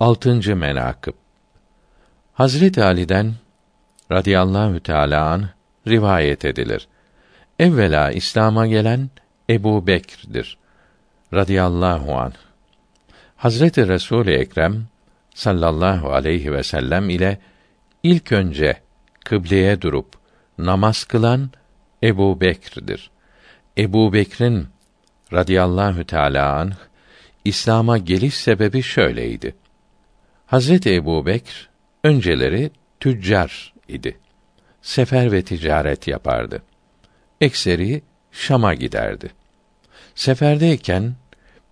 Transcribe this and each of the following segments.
Altıncı menakıb Hazreti Ali'den radıyallahu teâlâ anh, rivayet edilir. Evvela İslam'a gelen Ebu Bekr'dir. Radıyallahu anh. Hazreti Resul-i Ekrem sallallahu aleyhi ve sellem ile ilk önce kıbleye durup namaz kılan Ebu Bekr'dir. Ebu Bekr'in radıyallahu teâlâ anh, İslam'a geliş sebebi şöyleydi. Hazreti Ebu Bekr, önceleri tüccar idi. Sefer ve ticaret yapardı. Ekseri Şam'a giderdi. Seferdeyken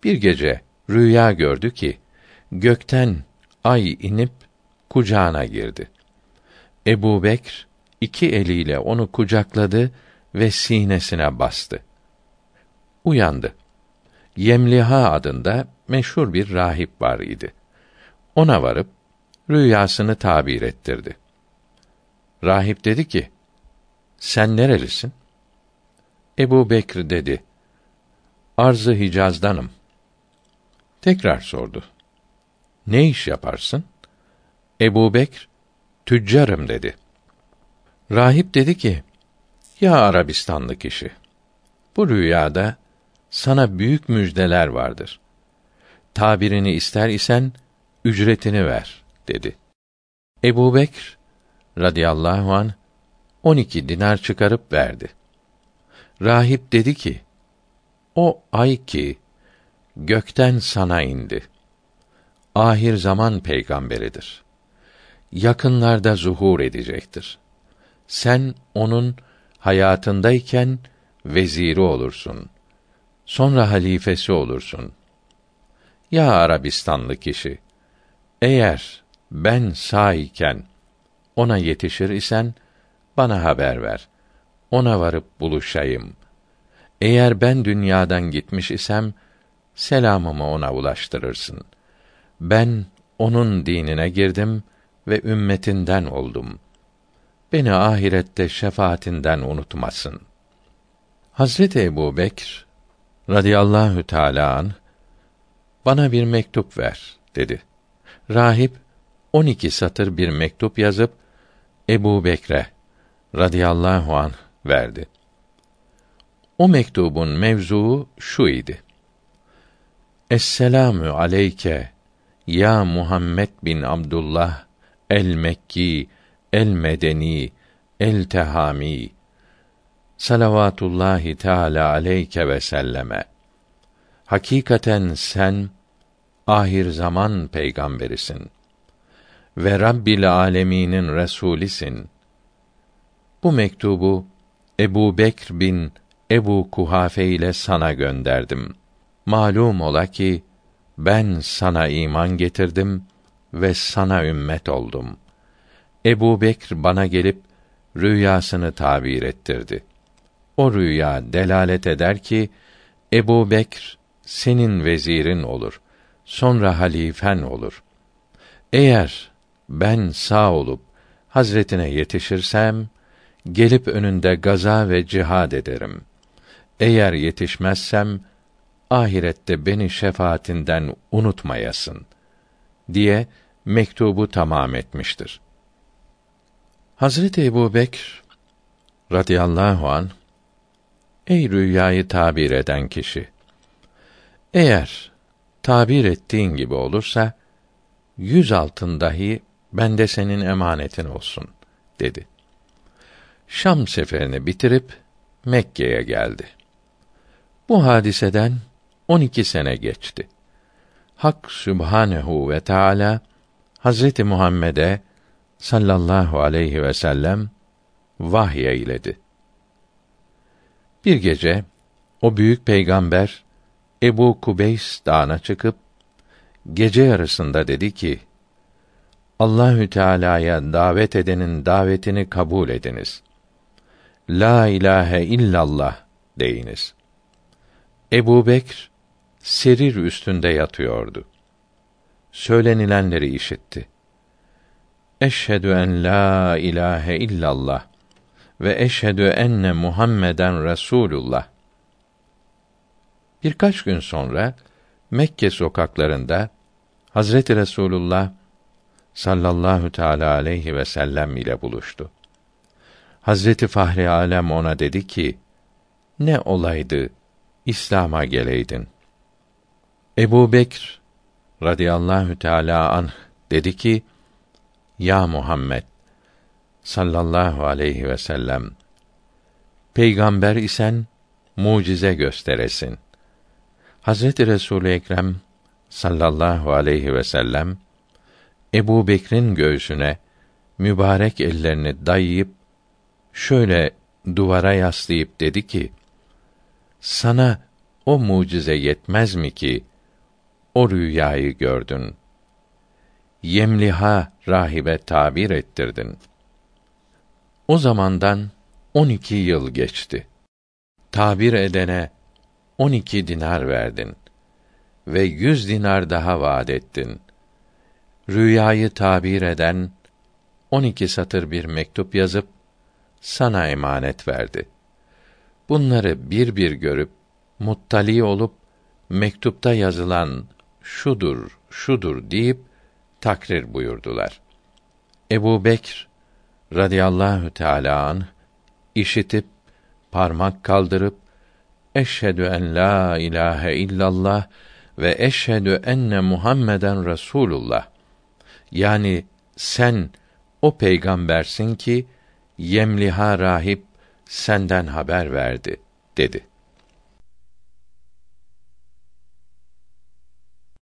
bir gece rüya gördü ki gökten ay inip kucağına girdi. Ebu Bekr iki eliyle onu kucakladı ve sinesine bastı. Uyandı. Yemliha adında meşhur bir rahip var idi. Ona varıp rüyasını tabir ettirdi. Rahip dedi ki: Sen nerelisin? Ebu Bekr dedi. Arzı Hicaz'danım. Tekrar sordu. Ne iş yaparsın? Ebu Bekr, tüccarım dedi. Rahip dedi ki, ya Arabistanlı kişi, bu rüyada sana büyük müjdeler vardır. Tabirini ister isen ücretini ver dedi. Ebu Bekr radıyallahu an 12 dinar çıkarıp verdi. Rahip dedi ki: O ay ki gökten sana indi. Ahir zaman peygamberidir. Yakınlarda zuhur edecektir. Sen onun hayatındayken veziri olursun. Sonra halifesi olursun. Ya Arabistanlı kişi, eğer ben sağ iken ona yetişir isen bana haber ver. Ona varıp buluşayım. Eğer ben dünyadan gitmiş isem selamımı ona ulaştırırsın. Ben onun dinine girdim ve ümmetinden oldum. Beni ahirette şefaatinden unutmasın. Hazreti Ebu Bekr radıyallahu teâlâ anh, bana bir mektup ver dedi. Rahip on iki satır bir mektup yazıp Ebu Bekre radıyallahu an verdi. O mektubun mevzuu şu idi. Esselamü aleyke ya Muhammed bin Abdullah el Mekki el Medeni el Tehami salavatullahi teala aleyke ve selleme. Hakikaten sen ahir zaman peygamberisin ve Rabbil aleminin resulisin. Bu mektubu Ebu Bekr bin Ebu Kuhafe ile sana gönderdim. Malum ola ki ben sana iman getirdim ve sana ümmet oldum. Ebu Bekr bana gelip rüyasını tabir ettirdi. O rüya delalet eder ki Ebu Bekr senin vezirin olur. Sonra halifen olur. Eğer ben sağ olup Hazretine yetişirsem gelip önünde gaza ve cihad ederim. Eğer yetişmezsem ahirette beni şefaatinden unutmayasın diye mektubu tamam etmiştir. Hazreti Ebu Bekr radıyallahu an Ey rüyayı tabir eden kişi! Eğer tabir ettiğin gibi olursa, yüz altın dahi bende senin emanetin olsun, dedi. Şam seferini bitirip, Mekke'ye geldi. Bu hadiseden on iki sene geçti. Hak Sübhanehu ve Teala Hazreti Muhammed'e sallallahu aleyhi ve sellem vahiy eyledi. Bir gece o büyük peygamber Ebu Kubeys dağına çıkıp gece yarısında dedi ki: Allahü Teala'ya davet edenin davetini kabul ediniz. La ilahe illallah deyiniz. Ebu Bekr serir üstünde yatıyordu. Söylenilenleri işitti. Eşhedü en la ilahe illallah ve eşhedü enne Muhammeden Resulullah. Birkaç gün sonra Mekke sokaklarında Hazreti Resulullah sallallahu teala aleyhi ve sellem ile buluştu. Hazreti Fahri Alem ona dedi ki: Ne olaydı İslam'a geleydin. Ebu Bekr radıyallahu teala anh dedi ki: Ya Muhammed sallallahu aleyhi ve sellem peygamber isen mucize gösteresin. Hazreti Resul Ekrem sallallahu aleyhi ve sellem Ebu Bekr'in göğsüne mübarek ellerini dayayıp şöyle duvara yaslayıp dedi ki: Sana o mucize yetmez mi ki o rüyayı gördün? Yemliha rahibe tabir ettirdin. O zamandan on iki yıl geçti. Tabir edene on iki dinar verdin ve yüz dinar daha vaad ettin. Rüyayı tabir eden on iki satır bir mektup yazıp sana emanet verdi. Bunları bir bir görüp muttali olup mektupta yazılan şudur, şudur deyip takrir buyurdular. Ebu Bekr radıyallahu teâlâ işitip, parmak kaldırıp, eşhedü en la ilahe illallah ve eşhedü enne Muhammeden Resulullah. Yani sen o peygambersin ki yemliha rahip senden haber verdi dedi.